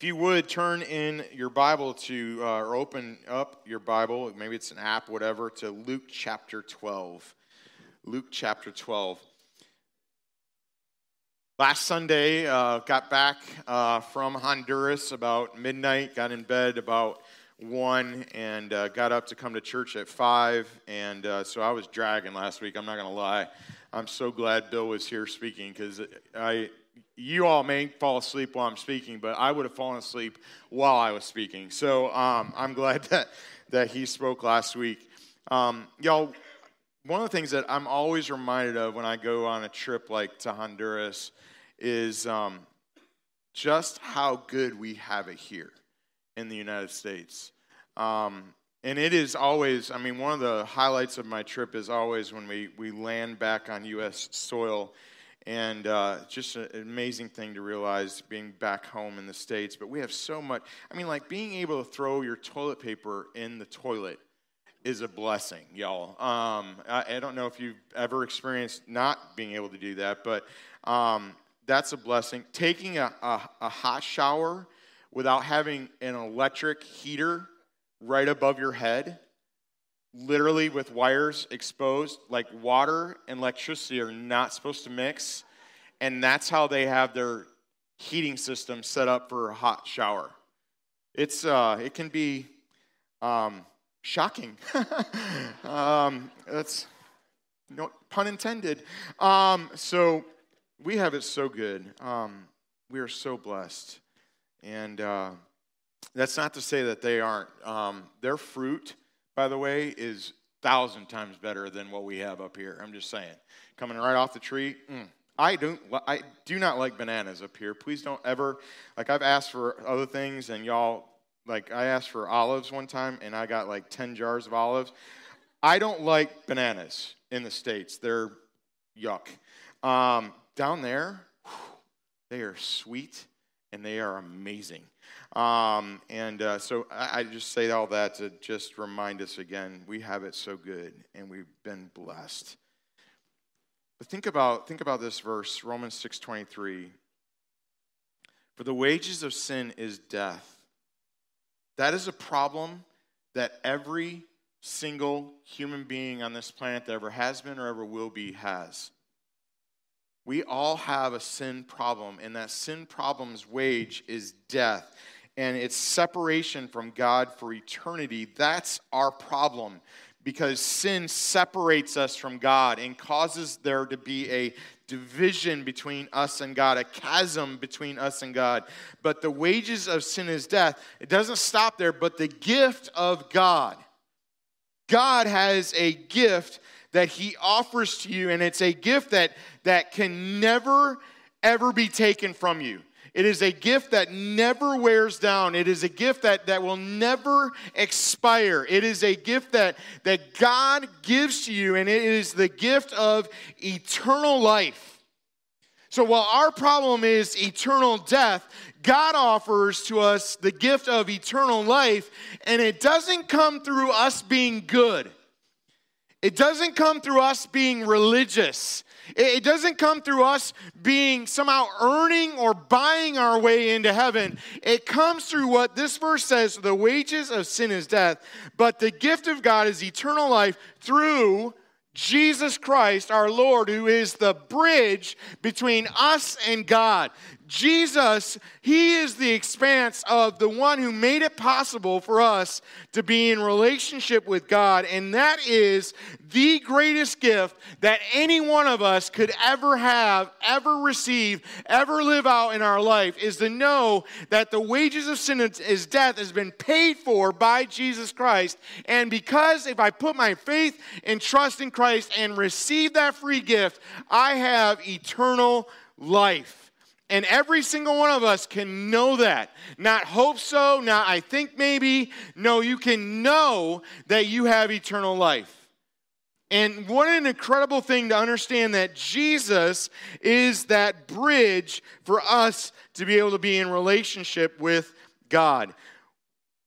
If you would turn in your Bible to, uh, or open up your Bible, maybe it's an app, whatever, to Luke chapter 12. Luke chapter 12. Last Sunday, uh, got back uh, from Honduras about midnight, got in bed about 1, and uh, got up to come to church at 5. And uh, so I was dragging last week, I'm not going to lie. I'm so glad Bill was here speaking because I you all may fall asleep while I'm speaking, but I would have fallen asleep while I was speaking. So um, I'm glad that, that he spoke last week. Um, y'all, one of the things that I'm always reminded of when I go on a trip like to Honduras is um, just how good we have it here in the United States. Um, and it is always, I mean, one of the highlights of my trip is always when we, we land back on U.S. soil and uh, just an amazing thing to realize being back home in the States. But we have so much. I mean, like being able to throw your toilet paper in the toilet is a blessing, y'all. Um, I, I, don't know if you've ever experienced not being able to do that, but um, that's a blessing. Taking a, a, a hot shower without having an electric heater right above your head literally with wires exposed, like water and electricity are not supposed to mix. And that's how they have their heating system set up for a hot shower. It's, uh, it can be um, shocking. um, that's no pun intended. Um, so we have it so good. Um, we are so blessed. And uh, that's not to say that they aren't. Um, their fruit by the way, is thousand times better than what we have up here. I'm just saying. Coming right off the tree. Mm. I don't. I do not like bananas up here. Please don't ever. Like I've asked for other things, and y'all. Like I asked for olives one time, and I got like ten jars of olives. I don't like bananas in the states. They're yuck. Um, down there, they are sweet and they are amazing. Um, and uh, so I, I, just say all that to just remind us again we have it so good and we've been blessed. But think about, think about this verse, Romans 6.23. For the wages of sin is death. That is a problem that every single human being on this planet that ever has been or ever will be has. We all have a sin problem, and that sin problem's wage is death. And it's separation from God for eternity. That's our problem because sin separates us from God and causes there to be a division between us and God, a chasm between us and God. But the wages of sin is death. It doesn't stop there, but the gift of God. God has a gift that He offers to you, and it's a gift that that can never, ever be taken from you. It is a gift that never wears down. It is a gift that, that will never expire. It is a gift that, that God gives to you, and it is the gift of eternal life. So while our problem is eternal death, God offers to us the gift of eternal life, and it doesn't come through us being good. It doesn't come through us being religious. It doesn't come through us being somehow earning or buying our way into heaven. It comes through what this verse says the wages of sin is death, but the gift of God is eternal life through Jesus Christ, our Lord, who is the bridge between us and God. Jesus, He is the expanse of the one who made it possible for us to be in relationship with God. And that is the greatest gift that any one of us could ever have, ever receive, ever live out in our life is to know that the wages of sin is death has been paid for by Jesus Christ. And because if I put my faith and trust in Christ and receive that free gift, I have eternal life. And every single one of us can know that. Not hope so, not I think maybe. No, you can know that you have eternal life. And what an incredible thing to understand that Jesus is that bridge for us to be able to be in relationship with God.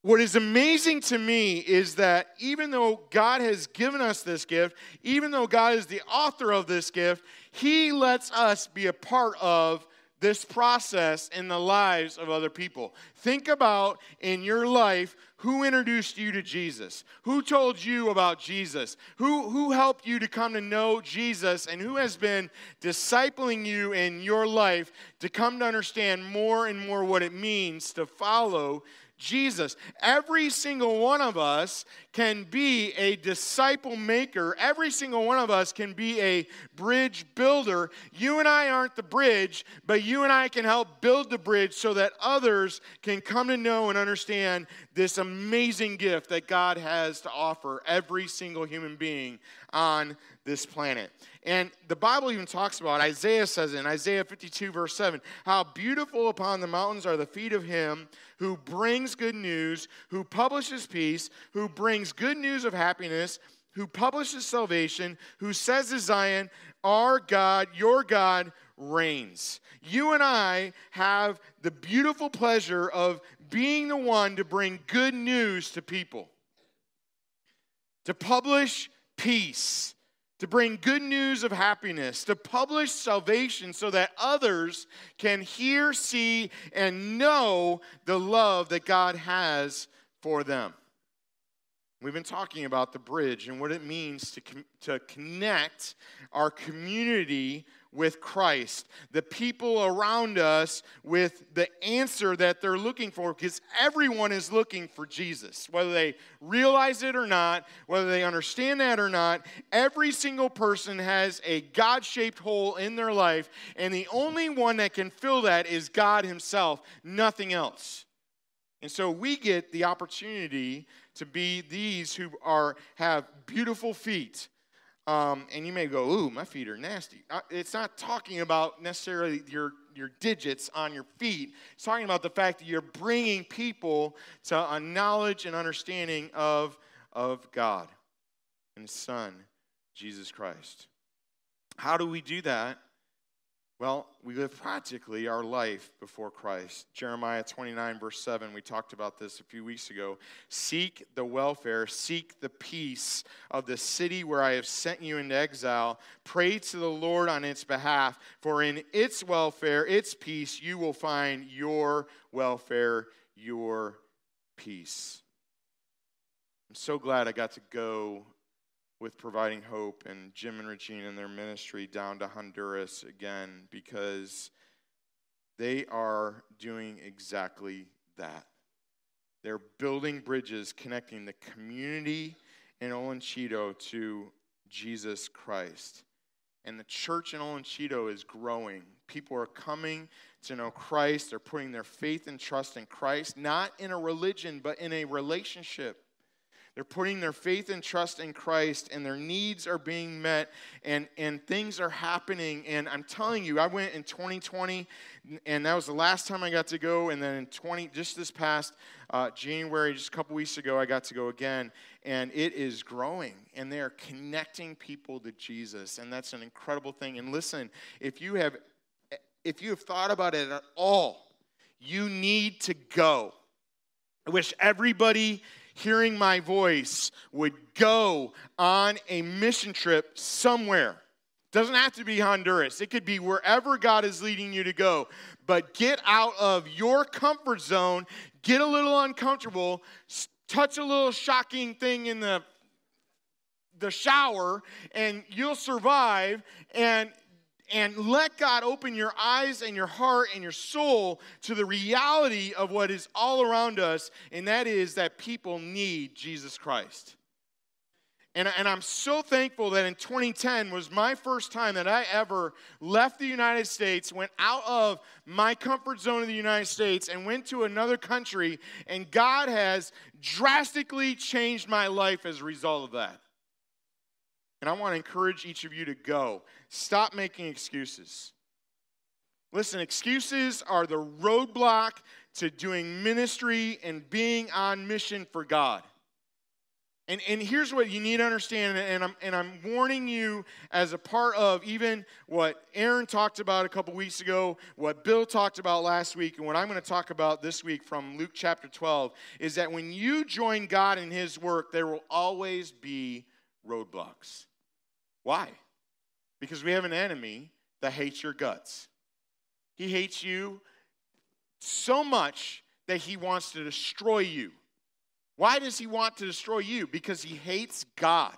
What is amazing to me is that even though God has given us this gift, even though God is the author of this gift, He lets us be a part of this process in the lives of other people. Think about in your life who introduced you to Jesus, who told you about Jesus, who, who helped you to come to know Jesus, and who has been discipling you in your life to come to understand more and more what it means to follow Jesus. Every single one of us can be a disciple maker. Every single one of us can be a bridge builder. You and I aren't the bridge, but you and I can help build the bridge so that others can come to know and understand this amazing gift that God has to offer every single human being on this planet. And the Bible even talks about, Isaiah says in Isaiah 52, verse 7, how beautiful upon the mountains are the feet of him who brings good news, who publishes peace, who brings good news of happiness, who publishes salvation, who says to Zion, Our God, your God, reigns. You and I have the beautiful pleasure of being the one to bring good news to people, to publish peace to bring good news of happiness, to publish salvation so that others can hear, see, and know the love that God has for them. We've been talking about the bridge and what it means to, to connect our community with Christ, the people around us with the answer that they're looking for, because everyone is looking for Jesus. Whether they realize it or not, whether they understand that or not, every single person has a God shaped hole in their life, and the only one that can fill that is God Himself, nothing else. And so we get the opportunity to be these who are have beautiful feet um, and you may go, ooh, my feet are nasty. It's not talking about necessarily your, your digits on your feet. It's talking about the fact that you're bringing people to a knowledge and understanding of, of God and His Son, Jesus Christ. How do we do that? Well, we live practically our life before Christ. Jeremiah 29, verse 7, we talked about this a few weeks ago. Seek the welfare, seek the peace of the city where I have sent you into exile. Pray to the Lord on its behalf, for in its welfare, its peace, you will find your welfare, your peace. I'm so glad I got to go with providing hope and Jim and Regina and their ministry down to Honduras again because they are doing exactly that. They're building bridges connecting the community in Olanchito to Jesus Christ. And the church in Olanchito is growing. People are coming to know Christ. They're putting their faith and trust in Christ, not in a religion, but in a relationship. They're putting their faith and trust in Christ, and their needs are being met, and, and things are happening. And I'm telling you, I went in 2020, and that was the last time I got to go. And then in 20, just this past uh, January, just a couple weeks ago, I got to go again, and it is growing, and they are connecting people to Jesus, and that's an incredible thing. And listen, if you have, if you have thought about it at all, you need to go. I wish everybody hearing my voice would go on a mission trip somewhere. Doesn't have to be Honduras. It could be wherever God is leading you to go. But get out of your comfort zone, get a little uncomfortable, touch a little shocking thing in the the shower and you'll survive and and let God open your eyes and your heart and your soul to the reality of what is all around us, and that is that people need Jesus Christ. And, and I'm so thankful that in 2010 was my first time that I ever left the United States, went out of my comfort zone of the United States, and went to another country. And God has drastically changed my life as a result of that. And I want to encourage each of you to go. Stop making excuses. Listen, excuses are the roadblock to doing ministry and being on mission for God. And, and here's what you need to understand, and I'm, and I'm warning you as a part of even what Aaron talked about a couple weeks ago, what Bill talked about last week, and what I'm going to talk about this week from Luke chapter 12, is that when you join God in His work, there will always be roadblocks. Why? Because we have an enemy that hates your guts. He hates you so much that he wants to destroy you. Why does he want to destroy you? Because he hates God.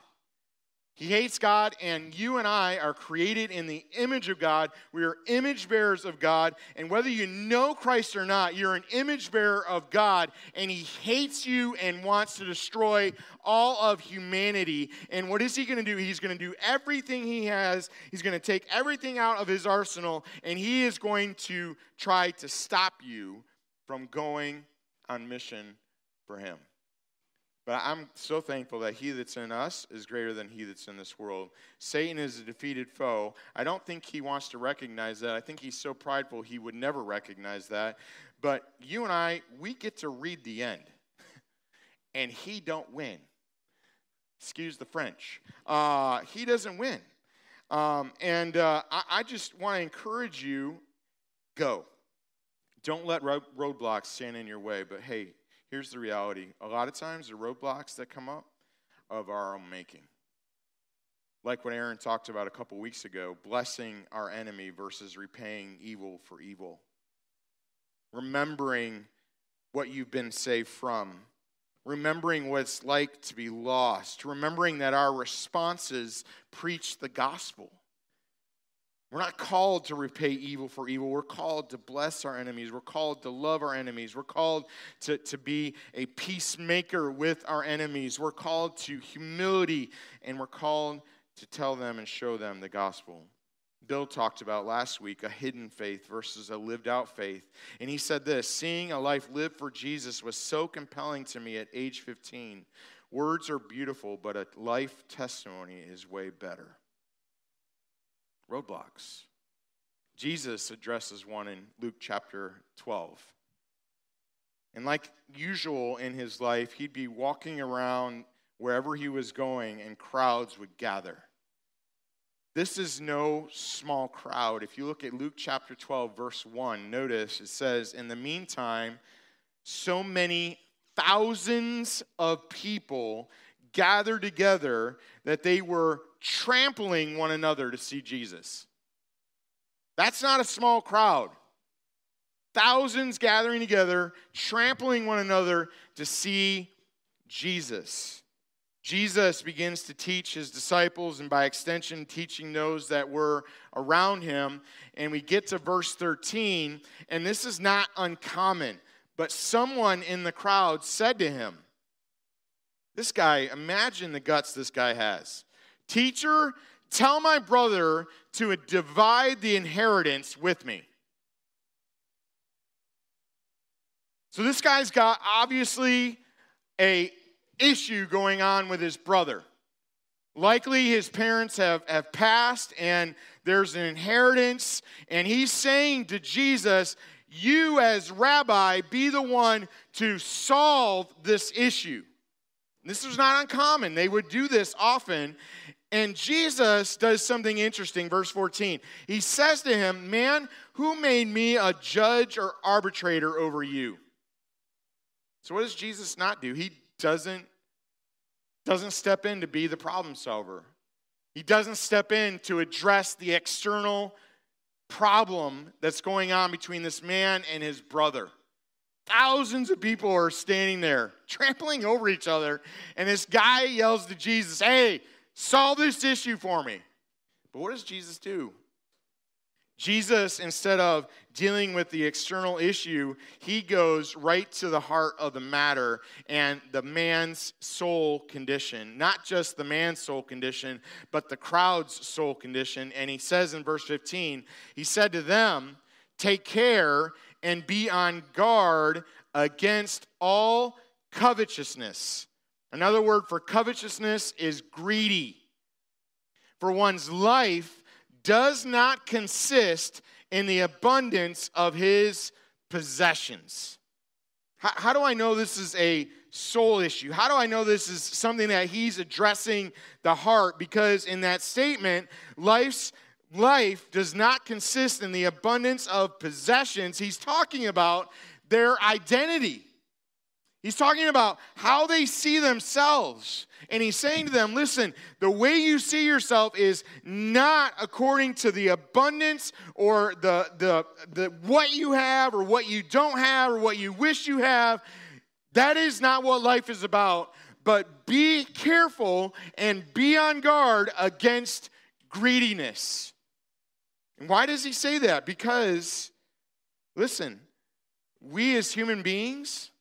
He hates God, and you and I are created in the image of God. We are image bearers of God, and whether you know Christ or not, you're an image bearer of God, and He hates you and wants to destroy all of humanity. And what is He going to do? He's going to do everything He has, He's going to take everything out of His arsenal, and He is going to try to stop you from going on mission for Him. But I'm so thankful that he that's in us is greater than he that's in this world. Satan is a defeated foe. I don't think he wants to recognize that. I think he's so prideful he would never recognize that. But you and I, we get to read the end. and he don't win. Excuse the French. Uh, he doesn't win. Um, and uh, I, I just want to encourage you go. Don't let roadblocks stand in your way, but hey, Here's the reality a lot of times the roadblocks that come up are of our own making. Like what Aaron talked about a couple weeks ago blessing our enemy versus repaying evil for evil. Remembering what you've been saved from. Remembering what it's like to be lost. Remembering that our responses preach the gospel. We're not called to repay evil for evil. We're called to bless our enemies. We're called to love our enemies. We're called to, to be a peacemaker with our enemies. We're called to humility, and we're called to tell them and show them the gospel. Bill talked about last week a hidden faith versus a lived out faith. And he said this Seeing a life lived for Jesus was so compelling to me at age 15. Words are beautiful, but a life testimony is way better roadblocks. Jesus addresses one in Luke chapter 12. And like usual in his life, he'd be walking around wherever he was going, and crowds would gather. This is no small crowd. If you look at Luke chapter 12, verse 1, notice it says, In the meantime, so many thousands of people gathered together that they were trampling one another to see Jesus. That's not a small crowd. Thousands gathering together, trampling one another to see Jesus. Jesus begins to teach his disciples, and by extension, teaching those that were around him. And we get to verse 13, and this is not uncommon, but someone in the crowd said to him, This guy, imagine the guts this guy has. Teacher, tell my brother to divide the inheritance with me. So this guy's got obviously a issue going on with his brother. Likely his parents have, have passed and there's an inheritance, and he's saying to Jesus, You, as rabbi, be the one to solve this issue. This was not uncommon. They would do this often. And Jesus does something interesting, verse 14. He says to him, Man, who made me a judge or arbitrator over you? So what does Jesus not do? He doesn't, doesn't step in to be the problem solver. He doesn't step in to address the external problem that's going on between this man and his brother. Thousands of people are standing there, trampling over each other, and this guy yells to Jesus, Hey, Solve this issue for me. But what does Jesus do? Jesus, instead of dealing with the external issue, he goes right to the heart of the matter and the man's soul condition. Not just the man's soul condition, but the crowd's soul condition. And he says in verse 15, he said to them, Take care and be on guard against all covetousness. Another word for covetousness is greedy. For one's life does not consist in the abundance of his possessions. How, how, do I know this is a soul issue? How do I know this is something that he's addressing the heart? Because in that statement, life's life does not consist in the abundance of possessions. He's talking about their identity. He's talking about how they see themselves. And he's saying to them, listen, the way you see yourself is not according to the abundance or the, the, the what you have or what you don't have or what you wish you have. That is not what life is about. But be careful and be on guard against greediness. And why does he say that? Because, listen, we as human beings,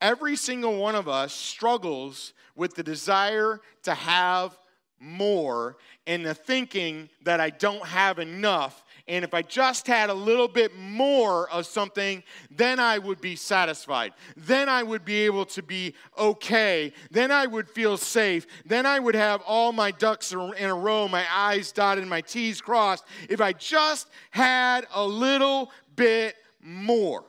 every single one of us struggles with the desire to have more and the thinking that I don't have enough. And if I just had a little bit more of something, then I would be satisfied. Then I would be able to be okay. Then I would feel safe. Then I would have all my ducks in a row, my I's dotted, and my T's crossed. If I just had a little bit more.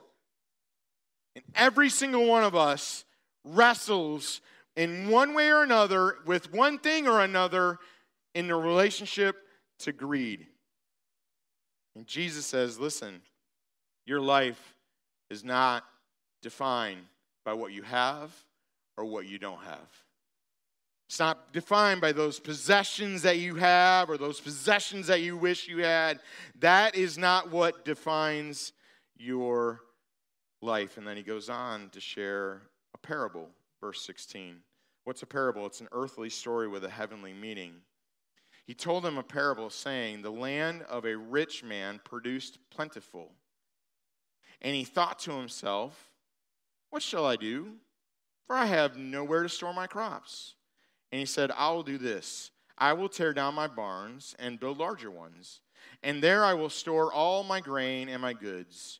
And every single one of us wrestles in one way or another with one thing or another in the relationship to greed. And Jesus says, listen, your life is not defined by what you have or what you don't have. It's not defined by those possessions that you have or those possessions that you wish you had. That is not what defines your life. And then he goes on to share a parable, verse 16. What's a parable? It's an earthly story with a heavenly meaning. He told them a parable saying, The land of a rich man produced plentiful. And he thought to himself, What shall I do? For I have nowhere to store my crops. And he said, I will do this I will tear down my barns and build larger ones, and there I will store all my grain and my goods.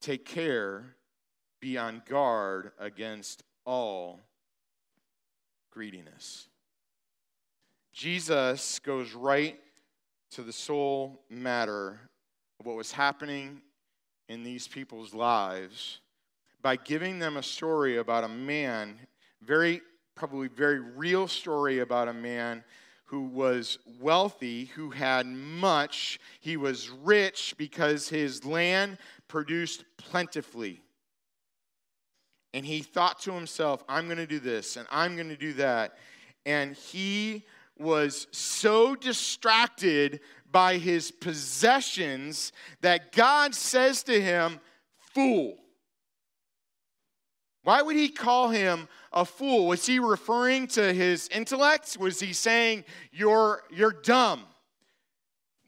Take care, be on guard against all greediness. Jesus goes right to the soul matter of what was happening in these people's lives by giving them a story about a man, very, probably very real story about a man who was wealthy, who had much. He was rich because his land produced plentifully. And he thought to himself, I'm going to do this and I'm going to do that. And he was so distracted by his possessions that God says to him, Fool. Why would he call him a fool? Was he referring to his intellect? Was he saying, You're, you're dumb?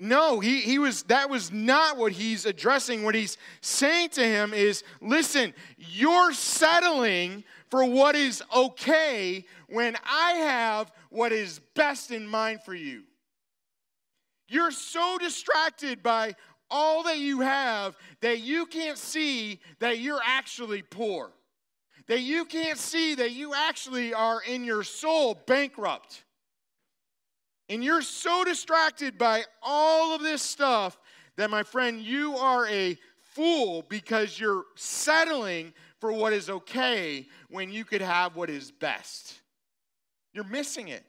No, he, he was that was not what he's addressing. What he's saying to him is, listen, you're settling for what is okay when I have what is best in mind for you. You're so distracted by all that you have that you can't see that you're actually poor. That you can't see that you actually are in your soul bankrupt. And you're so distracted by all of this stuff that, my friend, you are a fool because you're settling for what is okay when you could have what is best. You're missing it.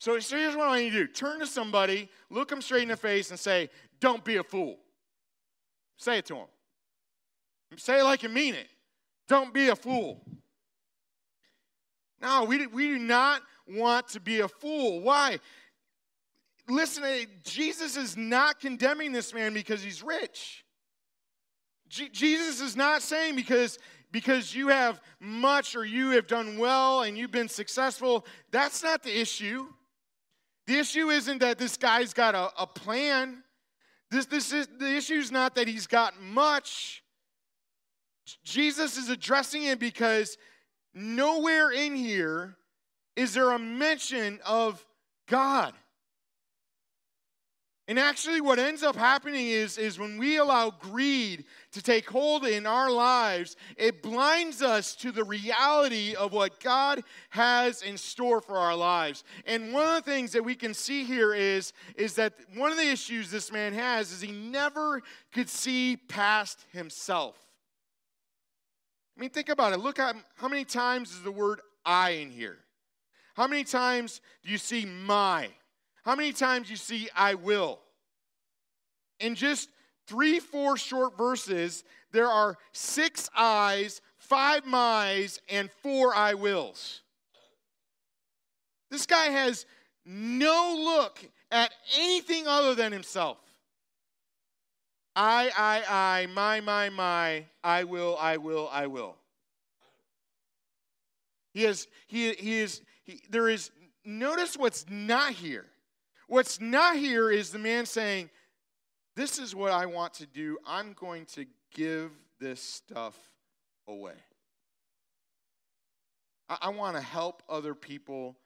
So, so here's what I want you to do turn to somebody, look them straight in the face, and say, Don't be a fool. Say it to them. Say it like you mean it. Don't be a fool. No, we, we do not want to be a fool. Why? Listen, eh, Jesus is not condemning this man because he's rich. Jesus is not saying because because you have much or you have done well and you've been successful. That's not the issue. The issue isn't that this guy's got a, a plan. This, this is, the issue is not that he's got much. Jesus is addressing it because nowhere in here is there a mention of God. And actually, what ends up happening is, is when we allow greed to take hold in our lives, it blinds us to the reality of what God has in store for our lives. And one of the things that we can see here is, is that one of the issues this man has is he never could see past himself. I mean, think about it. Look at how many times is the word I in here? How many times do you see my? How many times do you see I will? In just three, four short verses, there are six I's, five my's, and four I wills. This guy has no look at anything other than himself. I, I, I, my, my, my, I will, I will, I will. He is, he, he is, he, there is, notice what's not here. What's not here is the man saying, This is what I want to do. I'm going to give this stuff away. I, I want to help other people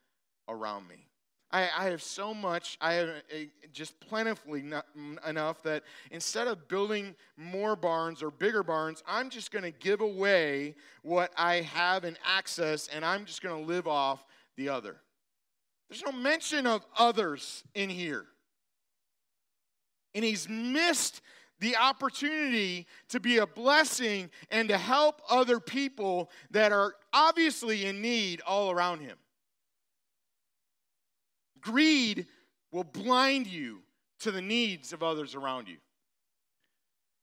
around me. I, I have so much, I have a, just plentifully not, enough that instead of building more barns or bigger barns, I'm just going to give away what I have in access and I'm just going to live off the other. There's no mention of others in here. And he's missed the opportunity to be a blessing and to help other people that are obviously in need all around him. Greed will blind you to the needs of others around you.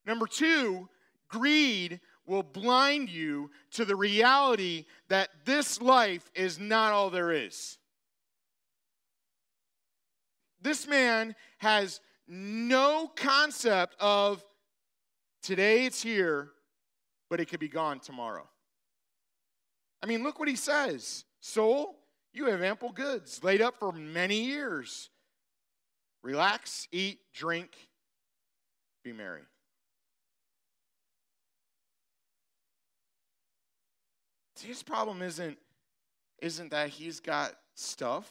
Number two, greed will blind you to the reality that this life is not all there is. This man has no concept of today it's here, but it could be gone tomorrow. I mean, look what he says Soul, you have ample goods laid up for many years. Relax, eat, drink, be merry. His problem isn't, isn't that he's got stuff.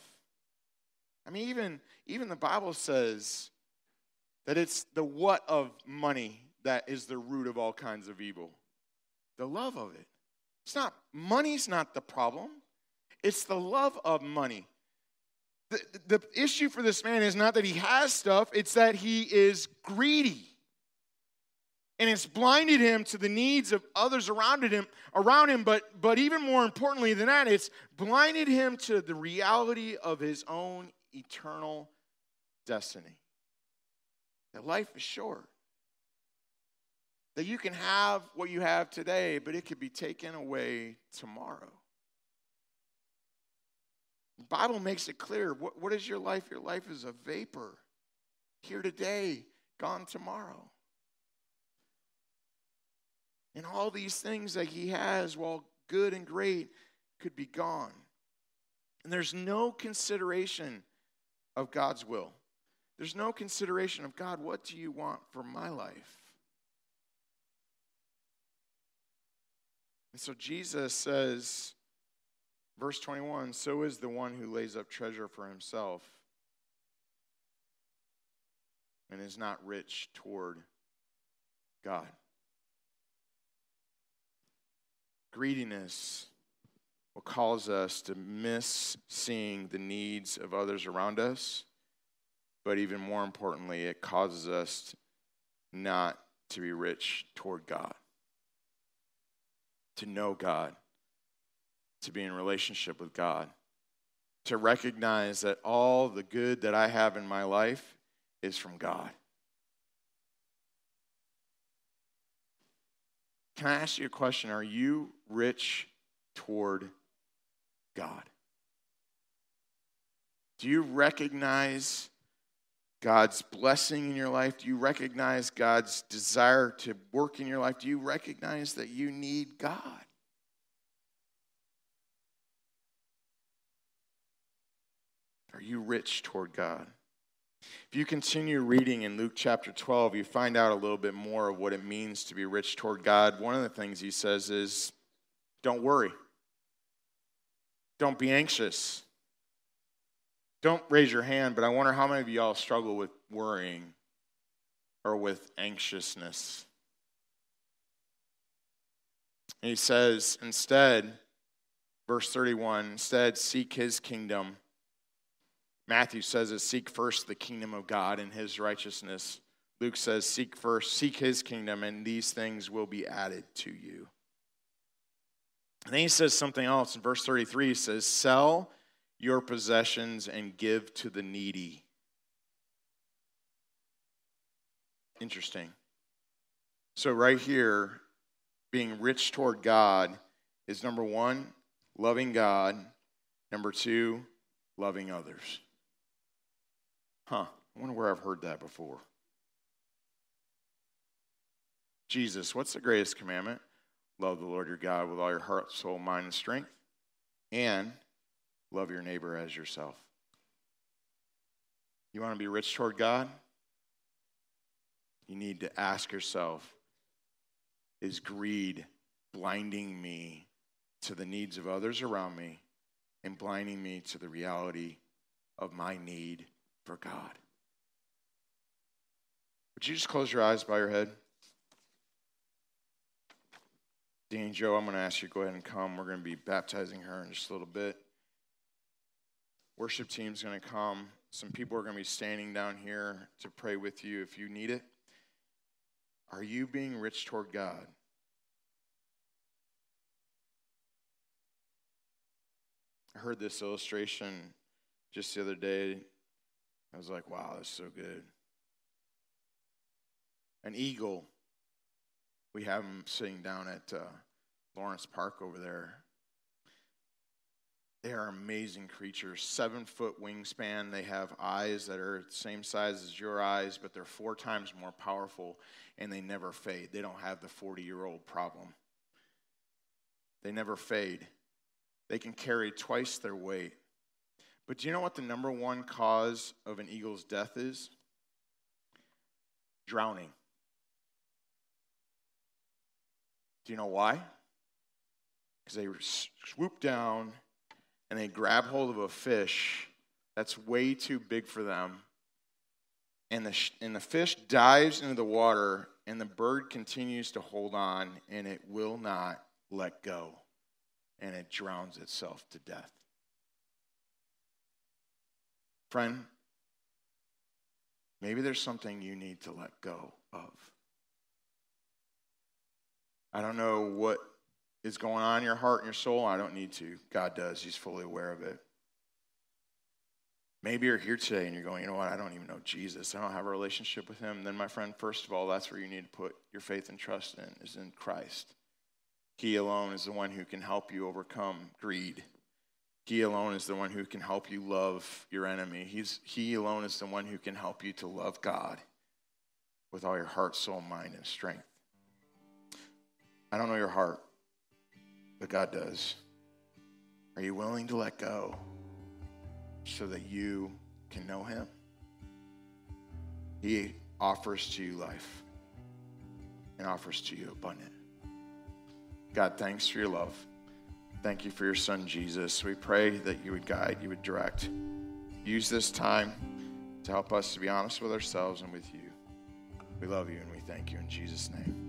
I mean, even, even the Bible says that it's the what of money that is the root of all kinds of evil. The love of it. It's not, money's not the problem. It's the love of money. The, the issue for this man is not that he has stuff, it's that he is greedy. And it's blinded him to the needs of others around him, around him, but, but even more importantly than that, it's blinded him to the reality of his own eternal destiny. That life is short. That you can have what you have today, but it could be taken away tomorrow. The Bible makes it clear. What, what is your life? Your life is a vapor. Here today, gone tomorrow. And all these things that he has, while good and great, could be gone. And there's no consideration of God's will. There's no consideration of God, what do you want for my life? And so Jesus says, Verse 21 So is the one who lays up treasure for himself and is not rich toward God. Greediness will cause us to miss seeing the needs of others around us, but even more importantly, it causes us not to be rich toward God, to know God to be in relationship with God, to recognize that all the good that I have in my life is from God. Can I ask you a question? Are you rich toward God? Do you recognize God's blessing in your life? Do you recognize God's desire to work in your life? Do you recognize that you need God? Are you rich toward God? If you continue reading in Luke chapter 12, you find out a little bit more of what it means to be rich toward God. One of the things he says is don't worry, don't be anxious. don't raise your hand, but I wonder how many of y'all struggle with worrying or with anxiousness. And he says, instead, verse 31, instead, seek his kingdom. Matthew says it seek first the kingdom of God and his righteousness. Luke says, seek first, seek his kingdom, and these things will be added to you. And then he says something else in verse 33. He says, Sell your possessions and give to the needy. Interesting. So, right here, being rich toward God is number one, loving God. Number two, loving others. Huh. I wonder where I've heard that before. Jesus, what's the greatest commandment? Love the Lord your God with all your heart, soul, mind, and strength. And love your neighbor as yourself. You want to be rich toward God? You need to ask yourself Is greed blinding me to the needs of others around me and blinding me to the reality of my need for God? Would you just close your eyes, by your head? Dean Joe, I'm going to ask you to go ahead and come. We're going to be baptizing her in just a little bit. Worship team's going to come. Some people are going to be standing down here to pray with you if you need it. Are you being rich toward God? I heard this illustration just the other day. I was like, wow, that's so good. An eagle we have them sitting down at uh, Lawrence Park over there. They are amazing creatures. Seven foot wingspan. They have eyes that are the same size as your eyes, but they're four times more powerful and they never fade. They don't have the 40 year old problem. They never fade. They can carry twice their weight. But do you know what the number one cause of an eagle's death is? Drowning. Do you know why? Because they swoop down and they grab hold of a fish that's way too big for them. And the, and the fish dives into the water, and the bird continues to hold on, and it will not let go. And it drowns itself to death. Friend, maybe there's something you need to let go of. I don't know what is going on in your heart and your soul. I don't need to. God does. He's fully aware of it. Maybe you're here today and you're going, you know what? I don't even know Jesus. I don't have a relationship with him. Then, my friend, first of all, that's where you need to put your faith and trust in, is in Christ. He alone is the one who can help you overcome greed. He alone is the one who can help you love your enemy. He's, he alone is the one who can help you to love God with all your heart, soul, mind, and strength. I don't know your heart, but God does. Are you willing to let go so that you can know Him? He offers to you life and offers to you abundant. God, thanks for your love. Thank you for your son, Jesus. We pray that you would guide, you would direct. Use this time to help us to be honest with ourselves and with you. We love you and we thank you in Jesus' name.